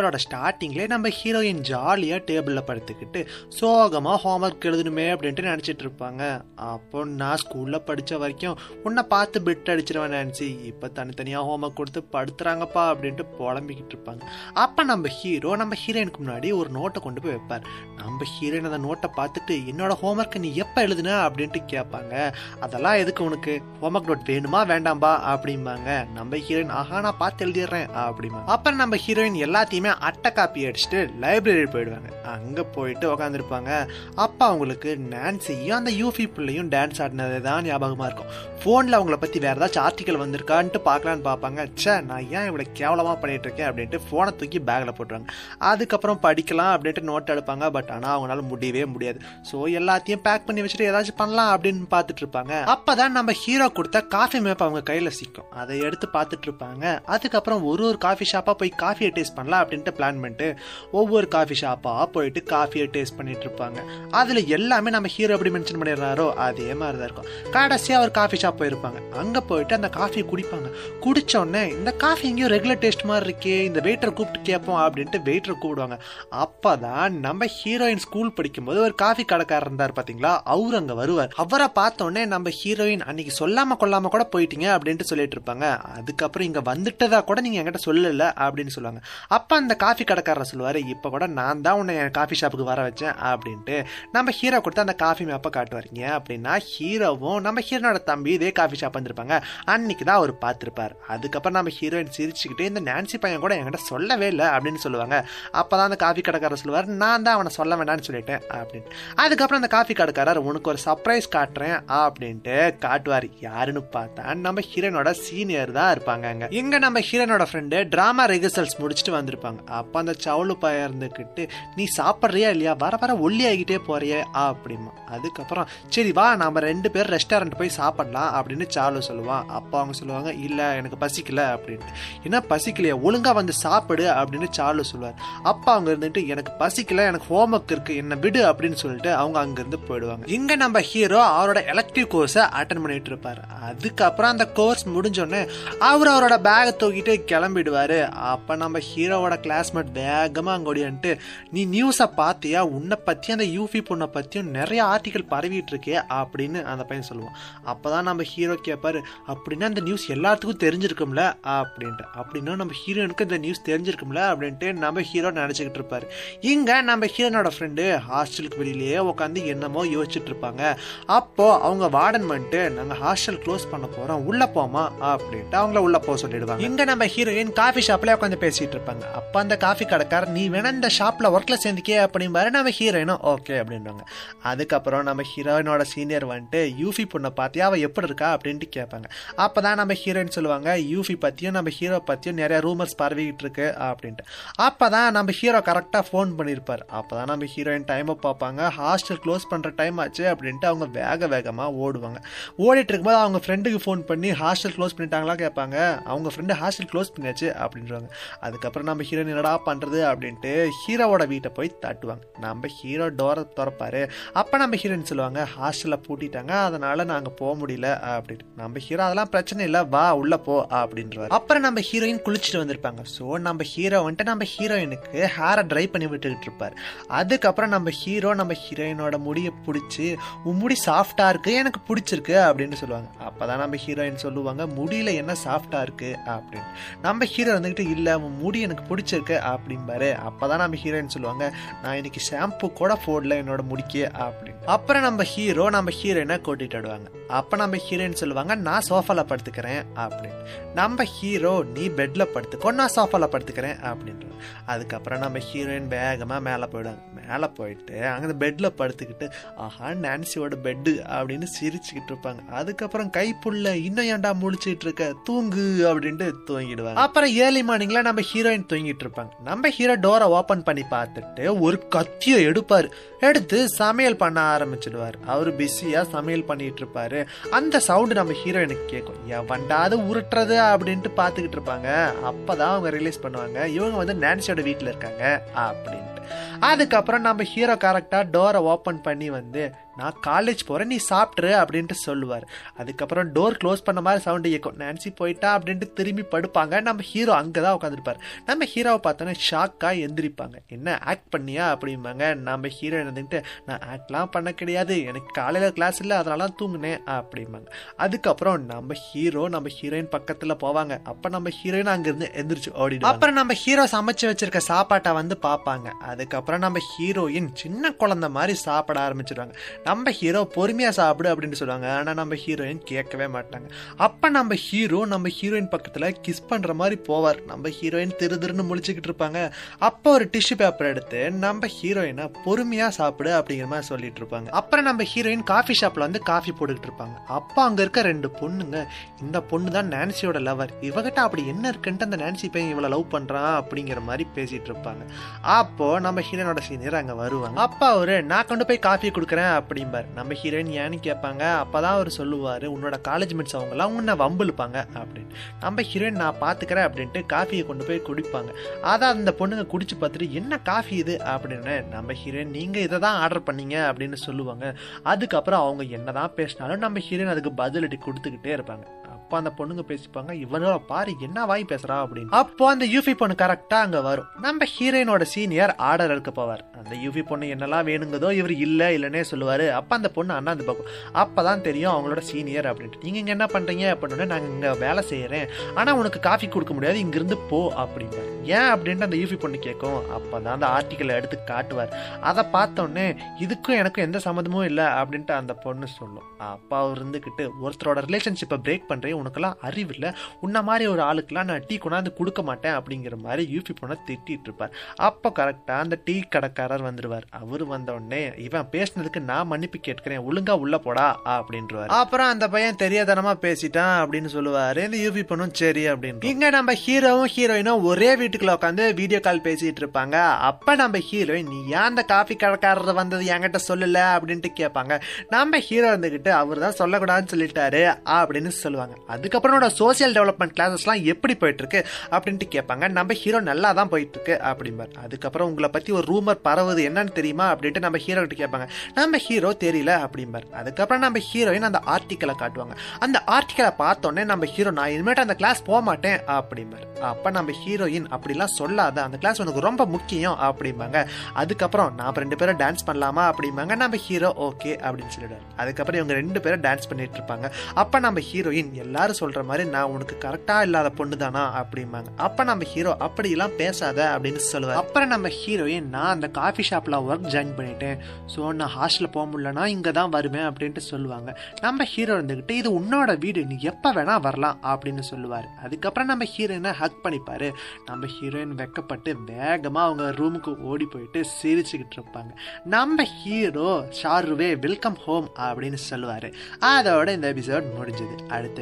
அவரோட ஸ்டார்டிங்லே நம்ம ஹீரோயின் ஜாலியாக டேபிளில் படுத்துக்கிட்டு சோகமாக ஹோம்ஒர்க் எழுதணுமே அப்படின்ட்டு நினச்சிட்டு இருப்பாங்க. அப்போ நான் ஸ்கூலில் படித்த வரைக்கும் உன்னை பார்த்து பிட் அடிச்சிருவேன் நினச்சி இப்போ தனித்தனியாக ஹோம்ஒர்க் கொடுத்து படுத்துறாங்கப்பா அப்படின்ட்டு புலம்பிக்கிட்டு இருப்பாங்க. அப்போ நம்ம ஹீரோ நம்ம ஹீரோயினுக்கு முன்னாடி ஒரு நோட்டை கொண்டு போய் வைப்பார். நம்ம ஹீரோயின் அந்த நோட்டை பார்த்துட்டு என்னோட ஹோம்ஒர்க்கை நீ எப்போ எழுதுன? அப்படின்ட்டு கேட்பாங்க. அதெல்லாம் எதுக்கு உனக்கு? ஹோம்ஒர்க் நோட் வேணுமா வேண்டாம்பா? அப்படிம்பாங்க. நம்ம ஹீரோயின் ஆஹா நான் பார்த்து எழுதிடுறேன். அப்படிமா அப்புறம் நம்ம ஹீரோயின் எல்லாத்தையுமே அட்டை காப்பி அடிச்சுட்டு லைப்ரரி போயிடுவாங்க. அங்கே போயிட்டு உக்காந்துருப்பாங்க. அப்போ அவங்களுக்கு நான்சியும் அந்த யூஃபி பிள்ளையும் டான்ஸ் ஆடினது தான் ஞாபகமாக இருக்கும் ஃபோனில் அவங்கள பற்றி வேறு ஏதாச்சும் ஆர்டிக்கல் வந்திருக்கான்ட்டு பார்க்கலான்னு பார்ப்பாங்க. ச்சே நான் ஏன் இவ்வளோ கேவலமாக பண்ணிகிட்டு இருக்கேன் அப்படின்ட்டு ஃபோனை தூக்கி பேக்கில் போட்டுருவாங்க. அதுக்கப்புறம் படிக்கலாம் அப்படின்ட்டு நோட் எடுப்பாங்க. பட் ஆனால் அவங்களால முடியவே முடியாது. ஸோ எல்லாத்தையும் பேக் பண்ணி வச்சுட்டு ஏதாச்சும் பண்ணலாம் அப்படின்னு பார்த்துட்டு இருப்பாங்க. அப்பதான் நம்ம ஹீரோ கொடுத்த காஃபி மேப் அவங்க கையில் சிக்கும். அதை எடுத்து பார்த்துட்டு இருப்பாங்க. அதுக்கப்புறம் ஒரு ஒரு காஃபி ஷாப்பாக போய் காஃபியை டேஸ்ட் பண்ணலாம் அப்படின்னு அப்படின்ட்டு பிளான் பண்ணிட்டு ஒவ்வொரு காஃபி ஷாப்பாக போயிட்டு காஃபியை டேஸ்ட் பண்ணிட்டு இருப்பாங்க. அதில் எல்லாமே நம்ம ஹீரோ எப்படி மென்ஷன் பண்ணிடுறாரோ அதே மாதிரி தான் இருக்கும். கடைசியாக ஒரு காஃபி ஷாப் போயிருப்பாங்க. அங்கே போயிட்டு அந்த காஃபியை குடிப்பாங்க. குடித்தோடனே இந்த காஃபி எங்கேயும் ரெகுலர் டேஸ்ட் மாதிரி இருக்கே இந்த வெயிட்டரை கூப்பிட்டு கேட்போம் அப்படின்ட்டு வெயிட்டரை கூப்பிடுவாங்க. அப்பதான் நம்ம ஹீரோயின் ஸ்கூல் படிக்கும்போது ஒரு காஃபி கடைக்காரர் இருந்தார் பார்த்தீங்களா அவர் அங்கே வருவார். அவரை பார்த்தோன்னே நம்ம ஹீரோயின் அன்னைக்கு சொல்லாமல் கொள்ளாமல் கூட போயிட்டீங்க அப்படின்ட்டு சொல்லிட்டு இருப்பாங்க. அதுக்கப்புறம் இங்கே வந்துட்டதா கூட நீங்க என்கிட்ட சொல்லலை அப்படின்னு சொல்லுவாங்க. அப்போ அந்த காஃபி கடைக்காரர் சொல்லுவார் இப்போ கூட நான் தான் உன்னை என் காஃபி ஷாப்புக்கு வர வச்சேன் அப்படின்ட்டு. நம்ம ஹீரோ கொடுத்து அந்த காஃபி மேப்பை காட்டுவாருங்க. அப்படின்னா ஹீரோவும் நம்ம ஹீரோனோட தம்பி இதே காஃபி ஷாப் வந்திருப்பாங்க. அன்னைக்கு தான் அவர் பார்த்துருப்பார். அதுக்கப்புறம் நம்ம ஹீரோயின் சிரிச்சுக்கிட்டு இந்த நான்சி பையன் கூட என்கிட்ட சொல்லவே இல்லை அப்படின்னு சொல்லுவாங்க. அப்போ தான் அந்த காஃபி கடைக்காரர் சொல்லுவார் நான் தான் அவனை சொல்ல வேண்டாம்னு சொல்லிட்டேன் அப்படின்ட்டு அதுக்கப்புறம் அந்த காஃபி கடைக்காரர் உனக்கு ஒரு சர்ப்ரைஸ் காட்டுறேன் அப்படின்ட்டு காட்டுவார். யாருன்னு பார்த்தா நம்ம ஹீரோனோட சீனியர் தான் இருப்பாங்க இங்கே நம்ம ஹீரோனோட ஃப்ரெண்டு ட்ராமா ரிஹர்சல்ஸ் முடிச்சுட்டு வந்திருப்பாங்க. அப்போ அந்த சவுளு பையன் இருந்துக்கிட்டு நீ சாப்பிட்றியா இல்லையா? வர வர ஒல்லி ஆகிட்டே போறியே அப்படிமா அதுக்கப்புறம் சரி வா நாம ரெண்டு பேர் ரெஸ்டாரண்ட் போய் சாப்பிடலாம் அப்படின்னு சாலு சொல்லுவான். அப்பா அவங்க சொல்லுவாங்க இல்லை எனக்கு பசிக்கல அப்படின்ட்டு. என்ன பசிக்கலையா? ஒழுங்காக வந்து சாப்பிடு அப்படின்னு சாலு சொல்லுவார். அப்பா அவங்க இருந்துட்டு எனக்கு பசிக்கல எனக்கு ஹோம்ஒர்க் இருக்கு என்ன விடு அப்படின்னு சொல்லிட்டு அவங்க அங்கிருந்து போயிடுவாங்க. இங்க நம்ம ஹீரோ அவரோட எலக்டிவ் கோர்ஸை அட்டன் பண்ணிட்டு இருப்பார். அதுக்கப்புறம் அந்த கோர்ஸ் முடிஞ்சோடனே அவர் அவரோட பேகை தூக்கிட்டு கிளம்பிடுவாரு. அப்ப நம்ம ஹீரோவோட கிளாஸ்மேட் வேகமாக அங்கே ஓடியான்ட்டு நீ நியூஸை பார்த்தியா உன்னை பற்றி அந்த யூபி பொண்ணை பற்றியும் நிறைய ஆர்டிக்கல் பரவிட்டு இருக்கே அப்படின்னு அந்த பையன் சொல்லுவான். அப்பதான் நம்ம ஹீரோ கேட்பார் அப்படின்னா அந்த நியூஸ் எல்லாத்துக்கும் தெரிஞ்சிருக்கும்ல அப்படின்ட்டு. அப்படின்னா நம்ம ஹீரோனுக்கு இந்த நியூஸ் தெரிஞ்சிருக்கும்ல அப்படின்ட்டு நம்ம ஹீரோ நினச்சிக்கிட்டு இருப்பார். இங்கே நம்ம ஹீரோனோட ஃப்ரெண்டு ஹாஸ்டலுக்கு வெளியிலேயே உட்காந்து என்னமோ யோசிச்சுட்டு இருப்பாங்க. அப்போது அவங்க வார்டன் வந்துட்டு நாங்கள் ஹாஸ்டல் க்ளோஸ் பண்ண போகிறோம் உள்ளே போமா அப்படின்ட்டு அவங்கள உள்ளே போக சொல்லிடுவாங்க. இங்கே நம்ம ஹீரோயின் காஃபி ஷாப்லேயே உட்காந்து பேசிகிட்டு இருப்பாங்க. அப்போ அந்த காஃபி கடைக்காரர் நீ வேணா இந்த ஷாப்பில் ஒர்க்கில் சேர்ந்துக்கே அப்படிம்பாரு. நம்ம ஹீரோயினும் ஓகே அப்படின்றாங்க அதுக்கப்புறம் நம்ம ஹீரோயினோட சீனியர் வந்துட்டு யூஃபி பொண்ணை பார்த்தியா? அவள் எப்படி இருக்கா? அப்படின்ட்டு கேட்பாங்க. அப்போ தான் நம்ம ஹீரோயின் சொல்லுவாங்க யூஃபி பற்றியும் நம்ம ஹீரோ பற்றியும் நிறைய ரூமர்ஸ் பரவிக்கிட்டு இருக்கு அப்படின்ட்டு. அப்பதான் நம்ம ஹீரோ கரெக்டாக ஃபோன் பண்ணியிருப்பார் அப்போ தான் நம்ம ஹீரோயின் டைமை பார்ப்பாங்க. ஹாஸ்டல் க்ளோஸ் பண்ணுற டைம் ஆச்சு அப்படின்ட்டு அவங்க வேக வேகமாக ஓடுவாங்க. ஓடிட்டு இருக்கும்போது அவங்க ஃப்ரெண்டுக்கு ஃபோன் பண்ணி ஹாஸ்டல் க்ளோஸ் பண்ணிட்டாங்களா? கேட்பாங்க. அவங்க ஃப்ரெண்டு ஹாஸ்டல் க்ளோஸ் பண்ணியாச்சு அப்படின்றாங்க. அதுக்கப்புறம் நம்ம ஹீரோ ஹீரோயின் என்னடா பண்ணுறது அப்படின்ட்டு ஹீரோவோட வீட்டை போய் தட்டுவாங்க. நம்ம ஹீரோ டோரை திறப்பாரு. அப்போ நம்ம ஹீரோயின் சொல்லுவாங்க ஹாஸ்டலில் பூட்டிட்டாங்க அதனால் நாங்கள் போக முடியல அப்படின்ட்டு. நம்ம ஹீரோ அதெல்லாம் பிரச்சனை இல்லை வா உள்ளே போ அப்படின்றாரு அப்புறம் நம்ம ஹீரோயின் குளிச்சுட்டு வந்திருப்பாங்க. ஸோ நம்ம ஹீரோ வந்துட்டு நம்ம ஹீரோயினுக்கு ஹேரை ட்ரை பண்ணி விட்டுக்கிட்டு இருப்பார். அதுக்கப்புறம் நம்ம ஹீரோ நம்ம ஹீரோயினோட முடியை பிடிச்சி உன் முடி சாஃப்டாக இருக்கு எனக்கு பிடிச்சிருக்கு அப்படின்னு சொல்லுவாங்க. அப்போ தான் நம்ம ஹீரோயின் சொல்லுவாங்க முடியில என்ன சாஃப்டாக இருக்கு அப்படின்னு நம்ம ஹீரோ வந்துக்கிட்டு இல்லை உன் முடி எனக்கு பிடிச்சி பிடிச்சிருக்கு அப்படிம்பாரு அப்பதான் நம்ம ஹீரோயின் சொல்லுவாங்க நான் இன்னைக்கு ஷாம்பு கூட போடல என்னோட முடிக்க அப்படின்னு. அப்புறம் நம்ம ஹீரோ நம்ம ஹீரோயினை கூட்டிட்டு ஆடுவாங்க அப்போ நம்ம ஹீரோயின் சொல்லுவாங்க நான் சோஃபாவில் படுத்துக்கிறேன் அப்படின்னு. நம்ம ஹீரோ நீ பெட்டில் படுத்துக்கோ நான் சோஃபாவில் படுத்துக்கிறேன் அப்படின்ற அதுக்கப்புறம் நம்ம ஹீரோயின் வேகமாக மேலே போயிடுவாங்க மேலே போயிட்டு அங்கே பெட்டில் படுத்துக்கிட்டு ஆஹா நான்சியோட பெட்டு அப்படின்னு சிரிச்சுக்கிட்டு இருப்பாங்க. அதுக்கப்புறம் கைப்புள்ள இன்னும் ஏன்டா முழிச்சிட்டு இருக்க? தூங்கு அப்படின்ட்டு தூங்கிடுவாங்க. அப்புறம் ஏர்லி மார்னிங்கில் நம்ம ஹீரோயின் தூங்கிட்டு இருப்பாங்க. நம்ம ஹீரோ டோரை ஓப்பன் பண்ணி பார்த்துட்டு ஒரு கத்தியை எடுப்பார். எடுத்து சமையல் பண்ண ஆரம்பிச்சிடுவார். அவர் பிஸியாக சமையல் பண்ணிட்டு இருப்பாரு. அந்த சவுண்டு நம்ம ஹீரோயினுக்கு கேட்கும். எவன்டாவது உருட்டுறது? அப்படின்ட்டு பார்த்துக்கிட்டு இருப்பாங்க. அப்பதான் அவங்க ரிலீஸ் பண்ணுவாங்க. இவங்க வந்து நான்சியோட வீட்டில் இருக்காங்க. அப்படின்ட்டு. அதுக்கப்புறம் நம்ம ஹீரோ கரெக்டாக டோரை ஓப்பன் பண்ணி வந்து நான் காலேஜ் போகிறேன் நீ சாப்பிட்ரு அப்படின்ட்டு சொல்லுவார். அதுக்கப்புறம் டோர் க்ளோஸ் பண்ண மாதிரி சவுண்டு இயக்கும். நான்சி போயிட்டா அப்படின்ட்டு திரும்பி படுப்பாங்க. நம்ம ஹீரோ அங்கே தான் உட்காந்துருப்பார் நம்ம ஹீரோவை பார்த்தோன்னே ஷாக்காக எந்திரிப்பாங்க. என்ன ஆக்ட் பண்ணியா? அப்படிம்பாங்க. நம்ம ஹீரோ இருந்துக்கிட்டு நான் ஆக்ட்லாம் பண்ண கிடையாது. எனக்கு காலையில் கிளாஸ் இல்லை அதனால தான் அப்படிம்பாங்க. அதுக்கப்புறம் நம்ம ஹீரோ நம்ம ஹீரோயின் பக்கத்தில் போவாங்க. அப்போ நம்ம ஹீரோயின் அங்கேருந்து எந்திரிச்சு ஓடிடும் அப்புறம் நம்ம ஹீரோ சமைச்சு வச்சிருக்க சாப்பாட்டை வந்து பார்ப்பாங்க. அதுக்கப்புறம் அப்புறம் நம்ம ஹீரோயின் சின்ன குழந்த மாதிரி சாப்பிட ஆரம்பிச்சிருவாங்க. நம்ம ஹீரோ பொறுமையாக சாப்பிடு அப்படின்னு சொல்லுவாங்க. ஆனால் நம்ம ஹீரோயின் கேட்கவே மாட்டாங்க. அப்போ நம்ம ஹீரோ நம்ம ஹீரோயின் பக்கத்தில் கிஸ் பண்ணுற மாதிரி போவார். நம்ம ஹீரோயின் திரு திருன்னு முழிச்சுக்கிட்டு இருப்பாங்க. அப்போ ஒரு டிஷ்யூ பேப்பர் எடுத்து நம்ம ஹீரோயினை பொறுமையாக சாப்பிடு அப்படிங்கிற மாதிரி சொல்லிட்டு இருப்பாங்க. அப்புறம் நம்ம ஹீரோயின் காஃபி ஷாப்பில் வந்து காஃபி போட்டுக்கிட்டு இருப்பாங்க. அப்போ அங்கே இருக்க ரெண்டு பொண்ணுங்க இந்த பொண்ணு தான் நான்சியோட லவர் இவகிட்ட அப்படி என்ன இருக்குன்ட்டு அந்த நான்சி பையன் இவ்வளோ லவ் பண்ணுறான் அப்படிங்கிற மாதிரி பேசிகிட்டு இருப்பாங்க. அப்போ நம்ம ஹீரோ ஹீரோனோட சீனியர் அங்கே வருவாங்க. அப்பா அவரு நான் கொண்டு போய் காஃபி கொடுக்குறேன் அப்படிம்பார். நம்ம ஹீரோயின் ஏன்னு கேட்பாங்க. அப்பதான் அவர் சொல்லுவார் உன்னோட காலேஜ் மேட்ஸ் அவங்கலாம் உன்னை வம்பிழுப்பாங்க அப்படின்னு. நம்ம ஹீரோயின் நான் பார்த்துக்கிறேன் அப்படின்ட்டு காஃபியை கொண்டு போய் குடிப்பாங்க. அதான் அந்த பொண்ணுங்க குடிச்சு பார்த்துட்டு என்ன காஃபி இது? அப்படின்னு. நம்ம ஹீரோயின் நீங்கள் இதை தான் ஆர்டர் பண்ணீங்க அப்படின்னு சொல்லுவாங்க. அதுக்கப்புறம் அவங்க என்னதான் பேசினாலும் நம்ம ஹீரோயின் அதுக்கு பதிலடி கொடுத்துக்கிட்டே இருப்பாங்க. அப்போ அந்த பொண்ணுங்க பேசிப்பாங்க இவனோட பாரு என்ன வாய் பேசுறா அப்படின்னு. அப்போ அந்த யூபி பொண்ணு கரெக்டா அங்க வரும். நம்ம ஹீரோயினோட சீனியர் ஆர்டர் எடுக்க போவார். அந்த யூபி பொண்ணு என்னெல்லாம் வேணுங்கதோ இவர் இல்ல இல்லனே சொல்லுவாரு. அப்ப அந்த பொண்ணு அண்ணா அந்த பக்கம் அப்பதான் தெரியும் அவங்களோட சீனியர் அப்படின்ட்டு. நீங்க இங்க என்ன பண்றீங்க? அப்படின்னு நாங்க இங்க வேலை செய்யறேன். ஆனா உனக்கு காஃபி கொடுக்க முடியாது. இங்கிருந்து போ அப்படிம்பாரு. ஏன் அப்படின்ட்டு அந்த யூபி பொண்ணு கேட்கும். அப்பதான் அந்த ஆர்டிக்கலை எடுத்து காட்டுவார். அதை பார்த்தோன்னே இதுக்கும் எனக்கும் எந்த சம்மந்தமும் இல்லை அப்படின்ட்டு அந்த பொண்ணு சொல்லும். அப்பா அவர் இருந்துக்கிட்டு ஒருத்தரோட ரிலேஷன்ஷிப்பை பிரேக் பண்ணுறேன் உனக்கெல்லாம் அறிவு இல்லை உன்ன மாதிரி ஒரு ஆளுக்கெல்லாம் நான் டீ கொண்டாந்து கொடுக்க மாட்டேன் அப்படிங்கிற மாதிரி யூபி பொண்ணை திட்டிட்டு இருப்பார். அப்போ கரெக்டாக அந்த டீ கடைக்காரர் வந்துடுவார் அவர் வந்த உடனே இவன் பேசினதுக்கு நான் மன்னிப்பு கேட்கிறேன். ஒழுங்கா உள்ள போடா அப்படின்றவார். அப்புறம் அந்த பையன் தெரியாதனமா பேசிட்டான் அப்படின்னு சொல்லுவாரு. இந்த யூபி பொண்ணும் சரி அப்படின்னு இங்க நம்ம ஹீரோவும் ஹீரோயினும் ஒரே வீட்டுக்குள்ள உட்காந்து வீடியோ கால் பேசிட்டு இருப்பாங்க. அப்ப நம்ம ஹீரோயின் நீ ஏன் அந்த காஃபி கடைக்காரர் வந்தது என்கிட்ட சொல்லல? அப்படின்ட்டு கேட்பாங்க. நம்ம ஹீரோ இருந்துகிட்டு அவர் தான் சொல்லக்கூடாதுன்னு சொல்லிட்டாரு அப்படின்னு சொல்லுவாங்க. அதுக்கப்புறம் சோசியல் டெவலப்மெண்ட் கிளாஸஸ்லாம் எப்படி போயிட்டு இருக்கு அப்படின்ட்டு கேட்பாங்க. நம்ம ஹீரோ நல்லா தான் போயிட்டு இருக்கு அப்படிம்பார். அதுக்கப்புறம் உங்களை பத்தி ஒரு ரூமர் பரவுது என்னன்னு தெரியுமா அப்படின்ட்டு நம்ம ஹீரோ கிட்ட கேட்பாங்க. நம்ம ஹீரோ தெரியல அப்படிம்பார். அதுக்கப்புறம் நம்ம ஹீரோயின் அந்த ஆர்டிக்கலை காட்டுவாங்க. அந்த ஆர்டிக்கலை பார்த்தோன்னே நம்ம ஹீரோ நான் இனிமேட்டு அந்த கிளாஸ் போக மாட்டேன் அப்படிம்பார். அப்ப நம்ம ஹீரோயின் அப்படிலாம் சொல்லாத. அந்த கிளாஸ் உனக்கு ரொம்ப முக்கியம் அப்படிம்பாங்க. அதுக்கப்புறம் நாம ரெண்டு பேரும் டான்ஸ் பண்ணலாமா அப்படிம்பாங்க. நம்ம ஹீரோ ஓகே அப்படின்னு சொல்லிடுவார். அதுக்கப்புறம் இவங்க ரெண்டு பேரும் டான்ஸ் பண்ணிட்டு இருப்பாங்க. அப்ப நம்ம ஹீரோயின் எல்லாரும் சொல்ற மாதிரி நான் உனக்கு கரெக்டா இல்லாத பொண்ணு தானா? அப்படிம்பாங்க. அப்ப நம்ம ஹீரோ அப்படிலாம் பேசாத அப்படின்னு சொல்லுவார். அப்புறம் நம்ம ஹீரோயின் நான் அந்த காஃபி ஷாப்ல ஒர்க் ஜாயின் பண்ணிட்டேன். ஸோ நான் ஹாஸ்டலில் போக முடியலன்னா இங்கே தான் வருவேன் அப்படின்ட்டு சொல்லுவாங்க. நம்ம ஹீரோ இருந்துக்கிட்டு இது உன்னோட வீடு. நீ எப்போ வேணா வரலாம் அப்படின்னு சொல்லுவார். அதுக்கப்புறம் நம்ம ஹீரோயினை ஹக் பண்ணிப்பாரு. நம்ம ஹீரோயின் வெக்கப்பட்டு வேகமாக அவங்க ரூமுக்கு ஓடி போயிட்டு சிரிச்சுக்கிட்டு இருப்பாங்க. நம்ம ஹீரோ ஷாருவே வெல்கம் ஹோம் அப்படின்னு சொல்லுவார். அதோட இந்த எபிசோட் முடிஞ்சது. அடுத்த